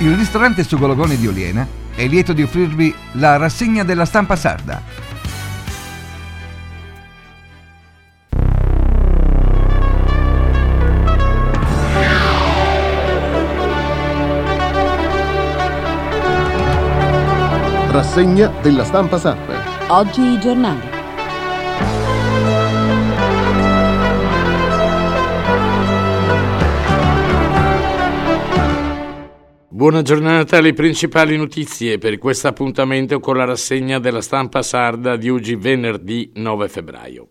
Il ristorante Sugologoni di Oliena è lieto di offrirvi la rassegna della stampa sarda. Rassegna della stampa sarda. Oggi i giornali. Buona giornata alle principali notizie per questo appuntamento con la rassegna della stampa sarda di oggi venerdì 9 febbraio.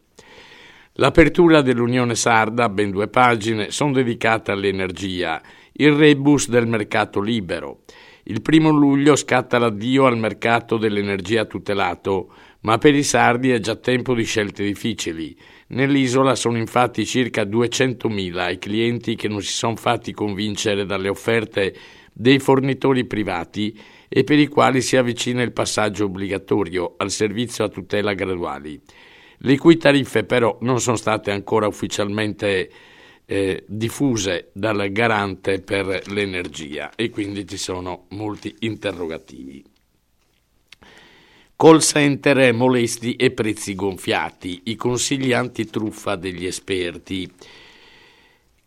L'apertura dell'Unione Sarda, ben due pagine, sono dedicate all'energia, il rebus del mercato libero. Il primo luglio scatta l'addio al mercato dell'energia tutelato, ma per i sardi è già tempo di scelte difficili. Nell'isola sono infatti circa 200.000 i clienti che non si sono fatti convincere dalle offerte dei fornitori privati e per i quali si avvicina il passaggio obbligatorio al servizio a tutela graduali, le cui tariffe però non sono state ancora ufficialmente eh, diffuse dal garante per l'energia e quindi ci sono molti interrogativi. Call center molesti e prezzi gonfiati, i consigli antitruffa degli esperti.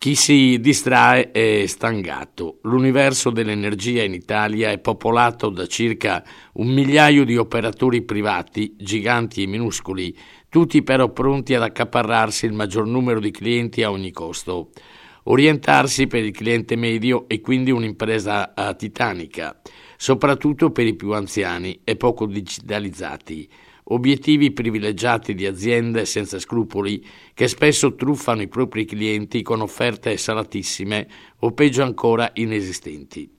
Chi si distrae è stangato. L'universo dell'energia in Italia è popolato da circa un migliaio di operatori privati, giganti e minuscoli, tutti però pronti ad accaparrarsi il maggior numero di clienti a ogni costo. Orientarsi per il cliente medio è quindi un'impresa uh, titanica, soprattutto per i più anziani e poco digitalizzati obiettivi privilegiati di aziende senza scrupoli che spesso truffano i propri clienti con offerte salatissime o peggio ancora inesistenti.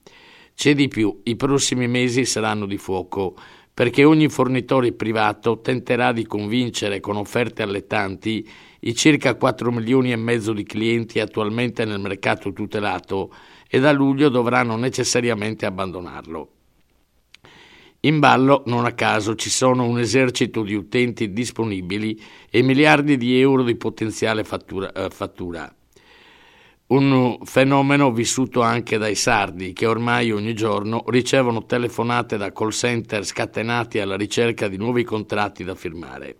C'è di più, i prossimi mesi saranno di fuoco perché ogni fornitore privato tenterà di convincere con offerte allettanti i circa 4 milioni e mezzo di clienti attualmente nel mercato tutelato e da luglio dovranno necessariamente abbandonarlo. In ballo, non a caso, ci sono un esercito di utenti disponibili e miliardi di euro di potenziale fattura. Eh, fattura. Un fenomeno vissuto anche dai sardi che ormai ogni giorno ricevono telefonate da call center scatenati alla ricerca di nuovi contratti da firmare.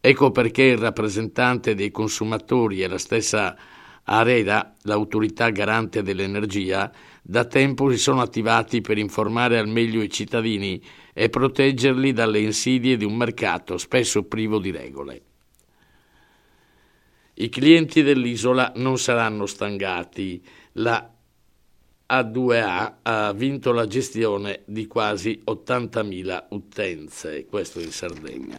Ecco perché il rappresentante dei consumatori e la stessa Areda, l'autorità garante dell'energia, da tempo si sono attivati per informare al meglio i cittadini e proteggerli dalle insidie di un mercato spesso privo di regole. I clienti dell'isola non saranno stangati. La A2A ha vinto la gestione di quasi 80.000 utenze, questo in Sardegna.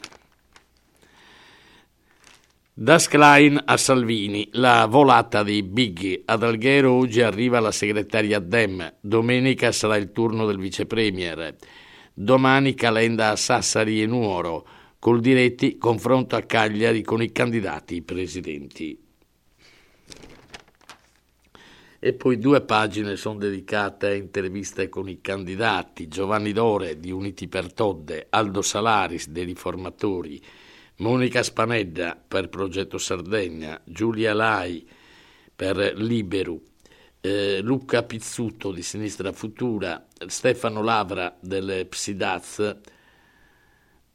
Da Sklein a Salvini, la volata dei Biggie. Ad Alghero oggi arriva la segretaria Dem, domenica sarà il turno del vicepremier. Domani calenda a Sassari e Nuoro, col diretti confronto a Cagliari con i candidati presidenti. E poi due pagine sono dedicate a interviste con i candidati, Giovanni Dore di Uniti per Todde, Aldo Salaris dei Riformatori, Monica Spanedda per Progetto Sardegna, Giulia Lai per Liberu, eh, Luca Pizzuto di Sinistra Futura, Stefano Lavra delle Psidaz,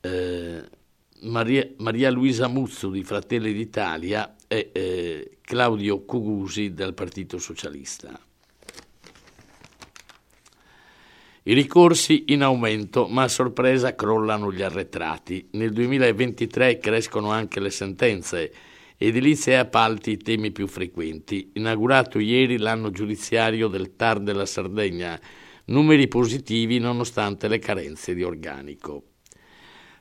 eh, Maria, Maria, Luisa Muzzo di Fratelli d'Italia e eh, Claudio Cugusi del Partito Socialista. I ricorsi in aumento, ma a sorpresa crollano gli arretrati. Nel 2023 crescono anche le sentenze. Edilizia e appalti i temi più frequenti. Inaugurato ieri l'anno giudiziario del TAR della Sardegna. Numeri positivi nonostante le carenze di organico.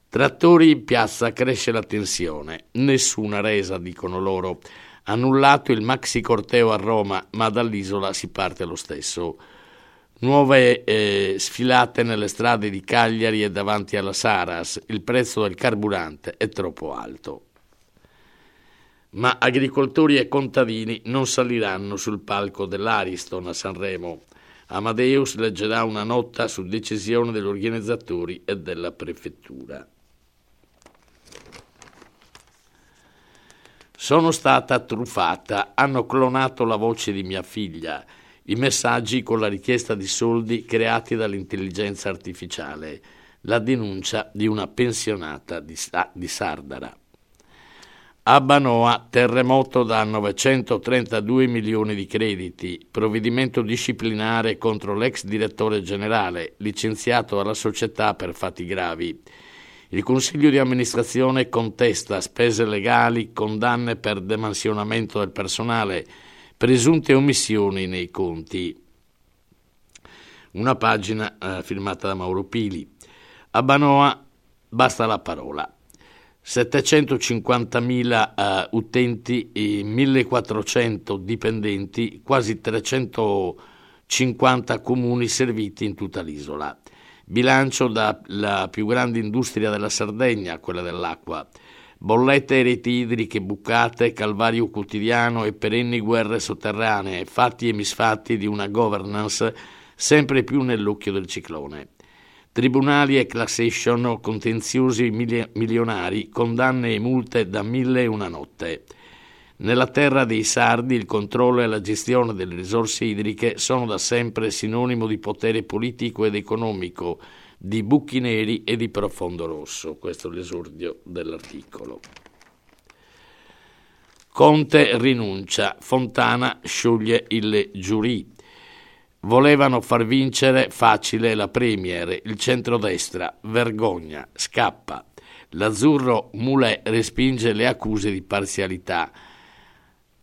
Trattori in piazza cresce la tensione. Nessuna resa, dicono loro. Annullato il maxi corteo a Roma, ma dall'isola si parte lo stesso nuove eh, sfilate nelle strade di Cagliari e davanti alla Saras, il prezzo del carburante è troppo alto. Ma agricoltori e contadini non saliranno sul palco dell'Ariston a Sanremo. Amadeus leggerà una nota su decisione degli organizzatori e della prefettura. Sono stata truffata, hanno clonato la voce di mia figlia i messaggi con la richiesta di soldi creati dall'intelligenza artificiale, la denuncia di una pensionata di, di Sardara. A Banoa, terremoto da 932 milioni di crediti, provvedimento disciplinare contro l'ex direttore generale, licenziato dalla società per fatti gravi. Il Consiglio di amministrazione contesta spese legali, condanne per demansionamento del personale, presunte omissioni nei conti. Una pagina eh, firmata da Mauro Pili. A Banoa basta la parola. 750.000 uh, utenti e 1.400 dipendenti, quasi 350 comuni serviti in tutta l'isola. Bilancio dalla più grande industria della Sardegna, quella dell'acqua. Bollette e reti idriche bucate, calvario quotidiano e perenni guerre sotterranee, fatti e misfatti di una governance sempre più nell'occhio del ciclone. Tribunali e class action, contenziosi milionari, condanne e multe da mille e una notte. Nella terra dei sardi il controllo e la gestione delle risorse idriche sono da sempre sinonimo di potere politico ed economico, di buchi neri e di profondo rosso. Questo è l'esordio dell'articolo. Conte rinuncia, Fontana scioglie il giurì. Volevano far vincere facile la Premier, il centrodestra, vergogna, scappa. L'azzurro Moulet respinge le accuse di parzialità.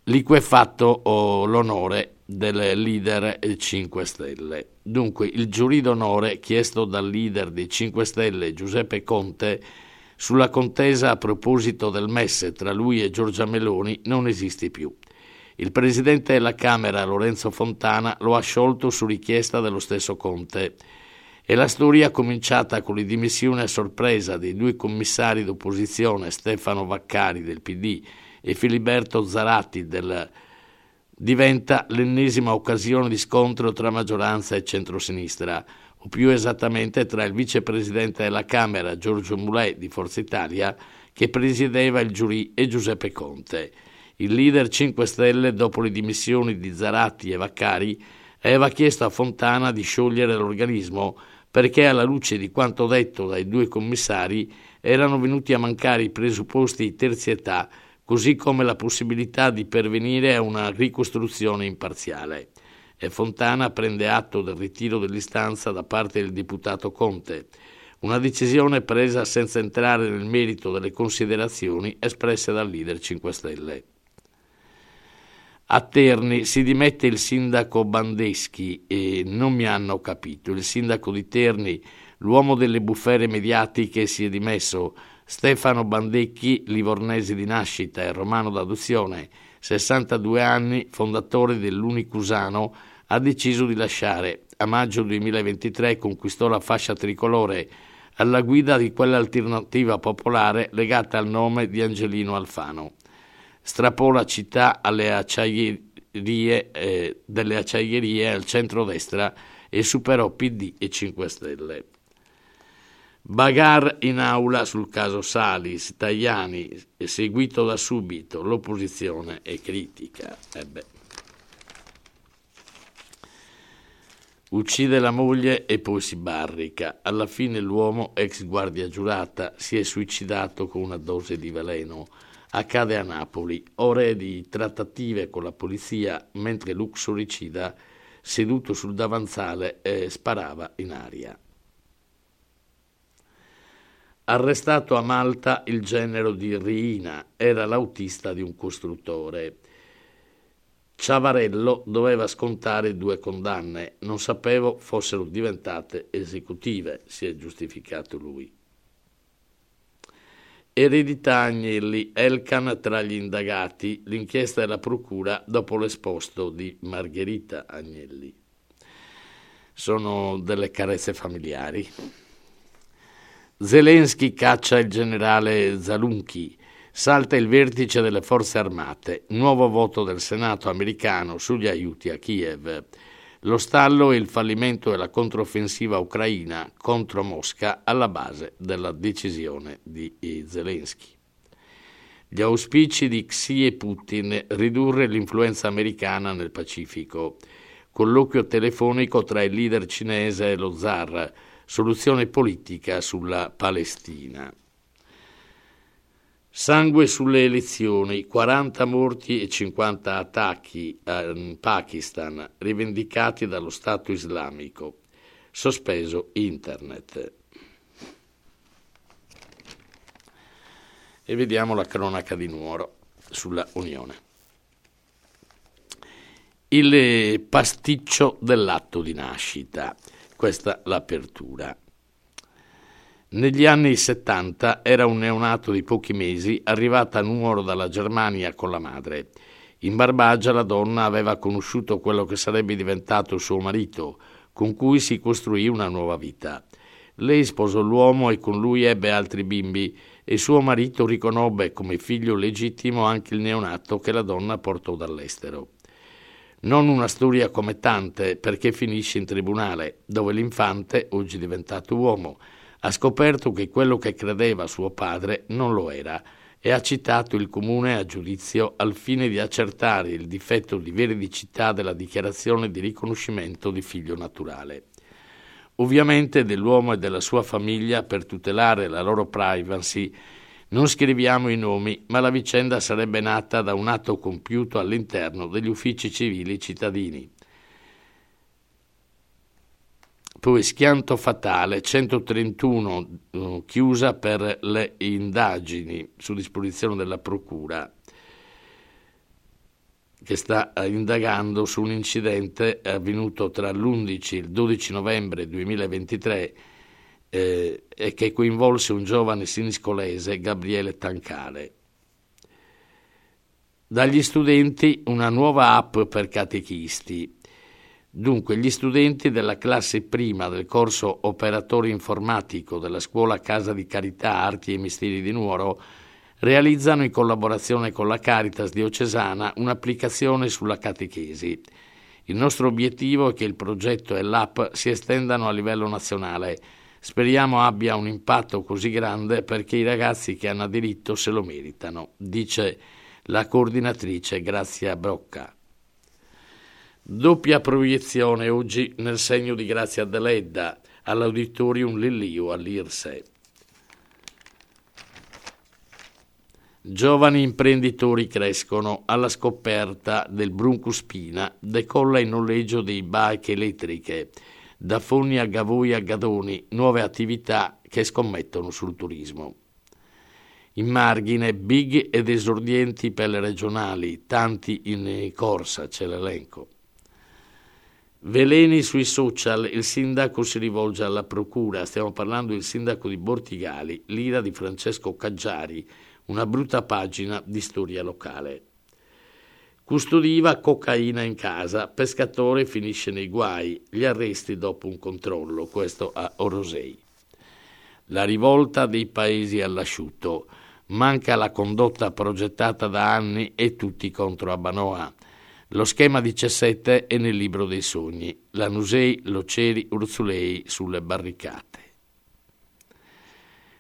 Liquefatto oh, l'onore del leader 5 Stelle. Dunque il giurì d'onore chiesto dal leader dei 5 Stelle Giuseppe Conte sulla contesa a proposito del MES tra lui e Giorgia Meloni non esiste più. Il presidente della Camera, Lorenzo Fontana, lo ha sciolto su richiesta dello stesso Conte. E la storia, cominciata con le dimissioni a sorpresa dei due commissari d'opposizione, Stefano Vaccari del PD e Filiberto Zaratti del diventa l'ennesima occasione di scontro tra maggioranza e centrosinistra, o più esattamente tra il vicepresidente della Camera, Giorgio Mulè di Forza Italia, che presiedeva il giurì, e Giuseppe Conte. Il leader 5 Stelle, dopo le dimissioni di Zaratti e Vaccari, aveva chiesto a Fontana di sciogliere l'organismo perché, alla luce di quanto detto dai due commissari, erano venuti a mancare i presupposti di terzietà, così come la possibilità di pervenire a una ricostruzione imparziale. E Fontana prende atto del ritiro dell'istanza da parte del deputato Conte, una decisione presa senza entrare nel merito delle considerazioni espresse dal leader 5 Stelle. A Terni si dimette il sindaco Bandeschi e non mi hanno capito. Il sindaco di Terni, l'uomo delle bufere mediatiche, si è dimesso. Stefano Bandecchi, livornese di nascita e romano d'adozione, 62 anni, fondatore dell'Unicusano, ha deciso di lasciare. A maggio 2023 conquistò la fascia tricolore alla guida di quell'alternativa popolare legata al nome di Angelino Alfano strappò la città alle acciaierie, eh, delle acciaierie al centro-destra e superò PD e 5 Stelle. Bagar in aula sul caso Salis, Tajani, seguito da subito, l'opposizione è critica. Eh Uccide la moglie e poi si barrica. Alla fine l'uomo, ex guardia giurata, si è suicidato con una dose di veleno accade a Napoli, ore di trattative con la polizia mentre l'uxoricida, seduto sul davanzale, eh, sparava in aria. Arrestato a Malta il genero di Riina, era l'autista di un costruttore. Ciavarello doveva scontare due condanne, non sapevo fossero diventate esecutive, si è giustificato lui. Eredità Agnelli, Elkan tra gli indagati, l'inchiesta della procura dopo l'esposto di Margherita Agnelli. Sono delle carezze familiari. Zelensky caccia il generale Zalunchi, salta il vertice delle forze armate, nuovo voto del Senato americano sugli aiuti a Kiev. Lo stallo e il fallimento della controffensiva ucraina contro Mosca alla base della decisione di Zelensky. Gli auspici di Xi e Putin ridurre l'influenza americana nel Pacifico. colloquio telefonico tra il leader cinese e lo zar, soluzione politica sulla Palestina. Sangue sulle elezioni, 40 morti e 50 attacchi in Pakistan, rivendicati dallo Stato islamico. Sospeso internet. E vediamo la cronaca di Nuoro sulla Unione. Il pasticcio dell'atto di nascita, questa l'apertura. Negli anni 70 era un neonato di pochi mesi arrivata a Nuoro dalla Germania con la madre. In Barbagia la donna aveva conosciuto quello che sarebbe diventato suo marito, con cui si costruì una nuova vita. Lei sposò l'uomo e con lui ebbe altri bimbi e suo marito riconobbe come figlio legittimo anche il neonato che la donna portò dall'estero. Non una storia come tante, perché finisce in tribunale, dove l'infante, oggi diventato uomo, ha scoperto che quello che credeva suo padre non lo era e ha citato il comune a giudizio al fine di accertare il difetto di veridicità della dichiarazione di riconoscimento di figlio naturale. Ovviamente dell'uomo e della sua famiglia, per tutelare la loro privacy, non scriviamo i nomi, ma la vicenda sarebbe nata da un atto compiuto all'interno degli uffici civili cittadini. Poi schianto fatale 131 uh, chiusa per le indagini su disposizione della Procura che sta eh, indagando su un incidente avvenuto tra l'11 e il 12 novembre 2023 eh, e che coinvolse un giovane siniscolese, Gabriele Tancale. Dagli studenti una nuova app per catechisti. Dunque, gli studenti della classe prima del corso operatore informatico della scuola Casa di Carità Arti e Misteri di Nuoro realizzano in collaborazione con la Caritas diocesana un'applicazione sulla catechesi. Il nostro obiettivo è che il progetto e l'app si estendano a livello nazionale. Speriamo abbia un impatto così grande perché i ragazzi che hanno diritto se lo meritano, dice la coordinatrice Grazia Brocca. Doppia proiezione oggi nel segno di Grazia Deledda all'Auditorium Lillio all'Irse. Giovani imprenditori crescono alla scoperta del Bruncuspina, decolla in noleggio dei bike elettriche, da Fogni a Gavoi a Gadoni, nuove attività che scommettono sul turismo. In margine, big ed esordienti per le regionali, tanti in corsa, c'è l'elenco. Veleni sui social, il sindaco si rivolge alla procura, stiamo parlando del sindaco di Bortigali, l'ira di Francesco Caggiari, una brutta pagina di storia locale. Custodiva cocaina in casa, pescatore finisce nei guai, gli arresti dopo un controllo, questo a Orosei. La rivolta dei paesi all'asciutto, manca la condotta progettata da anni e tutti contro Abanoa. Lo schema 17 è nel libro dei sogni, Lanusei, Loceri, Urzulei sulle barricate.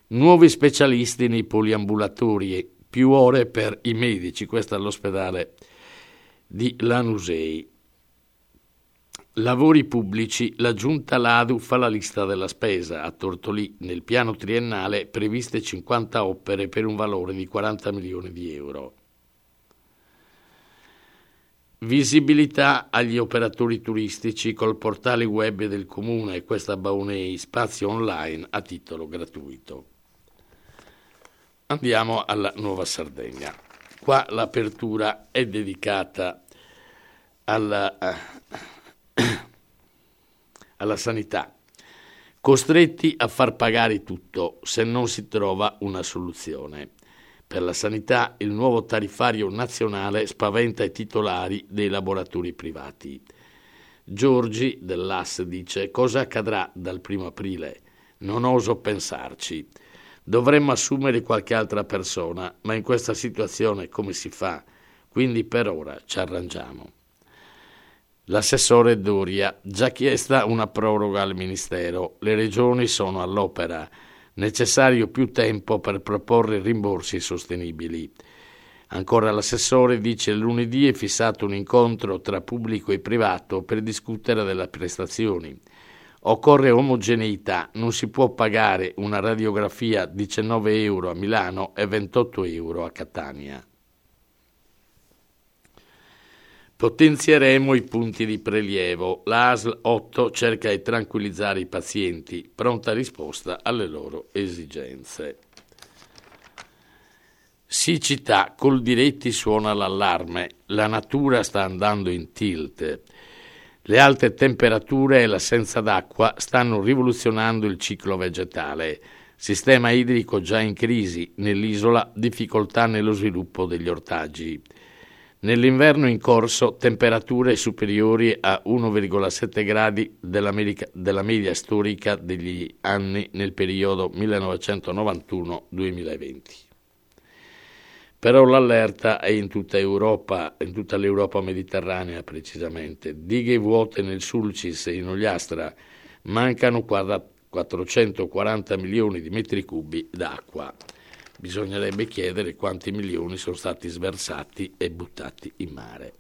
Nuovi specialisti nei poliambulatori, più ore per i medici, questo all'ospedale di Lanusei. Lavori pubblici, la giunta Ladu fa la lista della spesa. A Tortolì, nel piano triennale, previste 50 opere per un valore di 40 milioni di euro. Visibilità agli operatori turistici col portale web del comune questa Baunei spazio online a titolo gratuito. Andiamo alla Nuova Sardegna. Qua l'apertura è dedicata alla, alla sanità. Costretti a far pagare tutto se non si trova una soluzione. Per la sanità il nuovo tariffario nazionale spaventa i titolari dei laboratori privati. Giorgi dell'AS dice cosa accadrà dal primo aprile. Non oso pensarci. Dovremmo assumere qualche altra persona, ma in questa situazione come si fa? Quindi per ora ci arrangiamo. L'assessore Doria, già chiesta una proroga al Ministero, le regioni sono all'opera necessario più tempo per proporre rimborsi sostenibili. Ancora l'assessore dice lunedì è fissato un incontro tra pubblico e privato per discutere delle prestazioni. Occorre omogeneità, non si può pagare una radiografia 19 euro a Milano e 28 euro a Catania. Potenzieremo i punti di prelievo. L'ASL 8 cerca di tranquillizzare i pazienti, pronta risposta alle loro esigenze. Siccità, col diretti suona l'allarme, la natura sta andando in tilt. Le alte temperature e l'assenza d'acqua stanno rivoluzionando il ciclo vegetale. Sistema idrico già in crisi, nell'isola difficoltà nello sviluppo degli ortaggi. Nell'inverno in corso temperature superiori a 1,7 gradi della, media storica degli anni nel periodo 1991-2020 però l'allerta è in tutta Europa, in tutta l'Europa mediterranea precisamente. Dighe vuote nel Sulcis e in Ogliastra, mancano 440 milioni di metri cubi d'acqua. Bisognerebbe chiedere quanti milioni sono stati sversati e buttati in mare.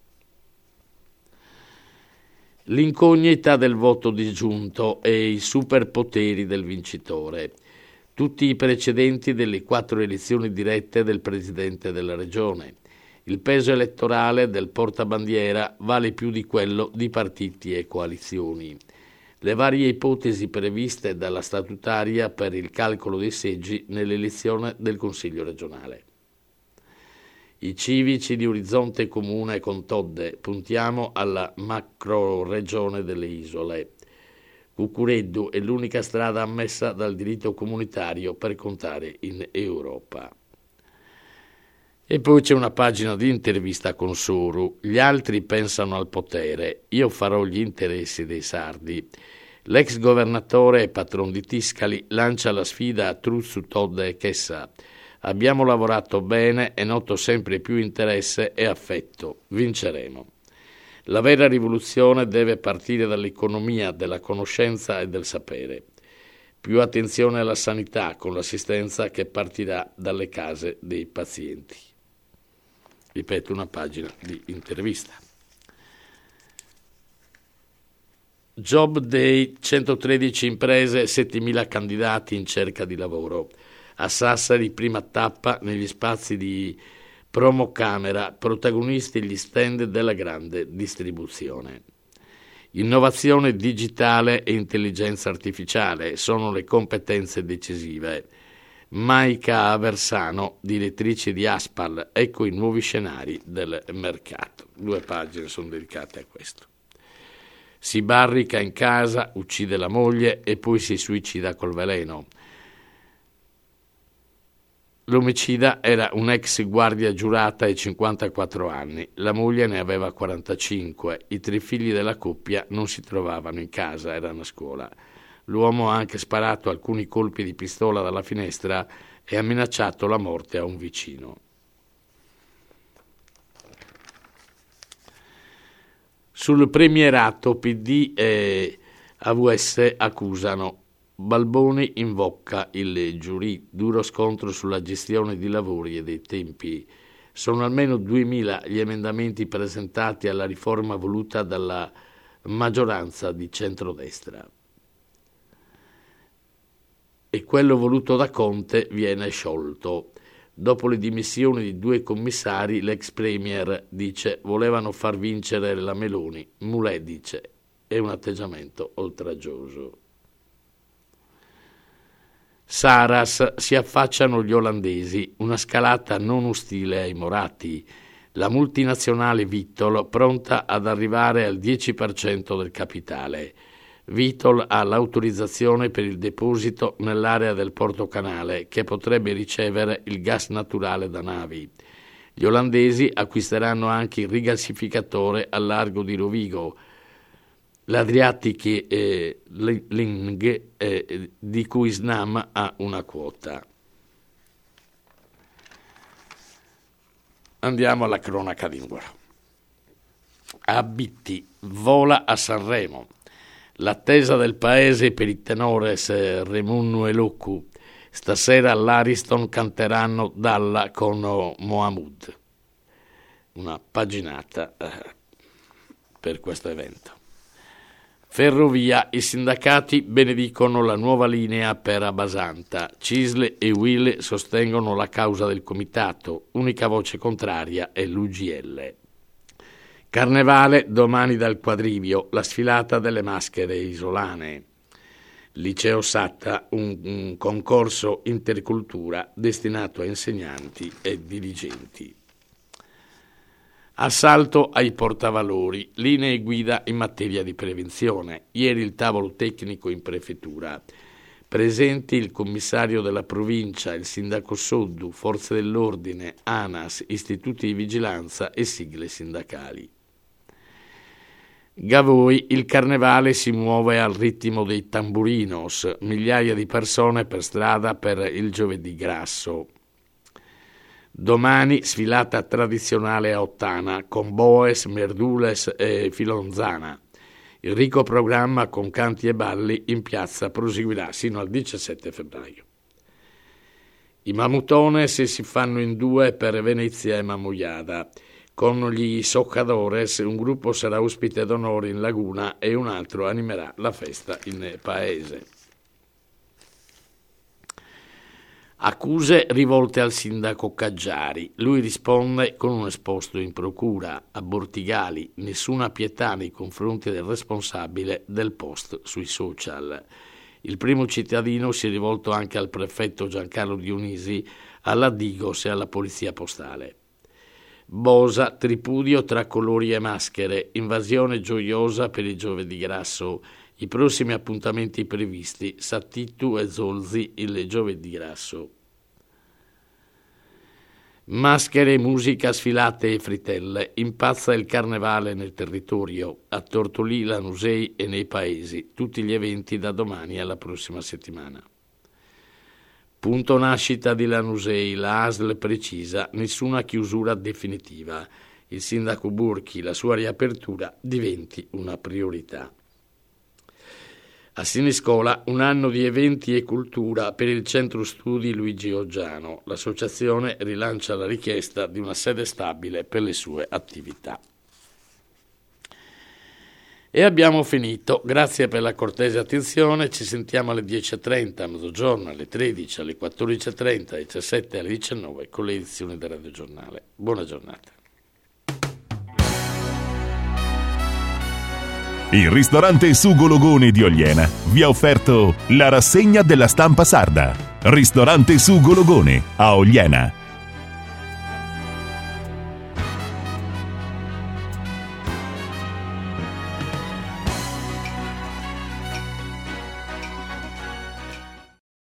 L'incognita del voto disgiunto e i superpoteri del vincitore tutti i precedenti delle quattro elezioni dirette del Presidente della Regione. Il peso elettorale del portabandiera vale più di quello di partiti e coalizioni. Le varie ipotesi previste dalla statutaria per il calcolo dei seggi nell'elezione del Consiglio regionale. I civici di Orizzonte Comune con Todde puntiamo alla macro regione delle isole. Cucureddu è l'unica strada ammessa dal diritto comunitario per contare in Europa. E poi c'è una pagina di intervista con Soru. Gli altri pensano al potere, io farò gli interessi dei sardi. L'ex governatore e patron di Tiscali lancia la sfida a Truzzu, Todde e Chessa. Abbiamo lavorato bene e noto sempre più interesse e affetto. Vinceremo. La vera rivoluzione deve partire dall'economia della conoscenza e del sapere. Più attenzione alla sanità con l'assistenza che partirà dalle case dei pazienti. Ripeto una pagina di intervista. Job Day, 113 imprese, 7.000 candidati in cerca di lavoro. A Sassari, prima tappa negli spazi di Promo Camera, protagonisti gli stand della grande distribuzione. Innovazione digitale e intelligenza artificiale sono le competenze decisive. Maika Aversano, direttrice di Aspal, ecco i nuovi scenari del mercato. Due pagine sono dedicate a questo. Si barrica in casa, uccide la moglie e poi si suicida col veleno. L'omicida era un'ex guardia giurata ai 54 anni, la moglie ne aveva 45, i tre figli della coppia non si trovavano in casa, erano a scuola. L'uomo ha anche sparato alcuni colpi di pistola dalla finestra e ha minacciato la morte a un vicino. Sul premierato PD e AVS accusano Balboni invoca il giurì, duro scontro sulla gestione di lavori e dei tempi. Sono almeno 2.000 gli emendamenti presentati alla riforma voluta dalla maggioranza di centrodestra. E quello voluto da Conte viene sciolto. Dopo le dimissioni di due commissari, l'ex premier dice volevano far vincere la Meloni. Mulè dice è un atteggiamento oltraggioso. Saras si affacciano gli olandesi, una scalata non ostile ai Morati. La multinazionale Vitol pronta ad arrivare al 10% del capitale. Vitol ha l'autorizzazione per il deposito nell'area del Porto Canale che potrebbe ricevere il gas naturale da navi. Gli olandesi acquisteranno anche il rigassificatore al largo di Rovigo l'Adriatic eh, Ling eh, di cui Snam ha una quota. Andiamo alla cronaca lingua. Abitti vola a Sanremo. L'attesa del paese per i tenores Remunnu e Locu. Stasera all'Ariston canteranno Dalla con Mohamud. una paginata eh, per questo evento. Ferrovia, i sindacati benedicono la nuova linea per Abasanta. Cisle e Will sostengono la causa del comitato. Unica voce contraria è l'UGL. Carnevale domani dal quadrivio, la sfilata delle maschere isolane. Liceo Satta, un, un concorso intercultura destinato a insegnanti e dirigenti. Assalto ai portavalori, linee guida in materia di prevenzione. Ieri il tavolo tecnico in prefettura. Presenti il commissario della provincia, il sindaco Soddu, forze dell'ordine, ANAS, istituti di vigilanza e sigle sindacali. Gavoi, il carnevale si muove al ritmo dei tamburinos, migliaia di persone per strada per il giovedì grasso. Domani sfilata tradizionale a Ottana con Boes, Merdules e Filonzana. Il ricco programma con canti e balli in piazza proseguirà sino al 17 febbraio. I mamutones si fanno in due per Venezia e Mamujada. Con gli Soccadores un gruppo sarà ospite d'onore in laguna e un altro animerà la festa in paese. Accuse rivolte al sindaco Caggiari. Lui risponde con un esposto in procura. A Bortigali, nessuna pietà nei confronti del responsabile del post sui social. Il primo cittadino si è rivolto anche al prefetto Giancarlo Dionisi, alla Digos e alla polizia postale. Bosa, tripudio tra colori e maschere, invasione gioiosa per il giovedì grasso i prossimi appuntamenti previsti, Sattitu e Zolzi il giovedì grasso. Maschere, musica, sfilate e fritelle. Impazza il carnevale nel territorio, a Tortolì, Lanusei e nei paesi. Tutti gli eventi da domani alla prossima settimana. Punto nascita di Lanusei, la ASL precisa, nessuna chiusura definitiva. Il sindaco Burchi, la sua riapertura diventi una priorità. A Siniscola un anno di eventi e cultura per il centro studi Luigi Oggiano. L'associazione rilancia la richiesta di una sede stabile per le sue attività. E abbiamo finito. Grazie per la cortese attenzione. Ci sentiamo alle 10.30, a mezzogiorno, alle 13, alle 14.30, alle 17 e alle 19 con le edizioni del Radio Giornale. Buona giornata. Il ristorante Sugo Logone di Ogliena vi ha offerto la rassegna della stampa sarda. Ristorante Sugo Logone a Ogliena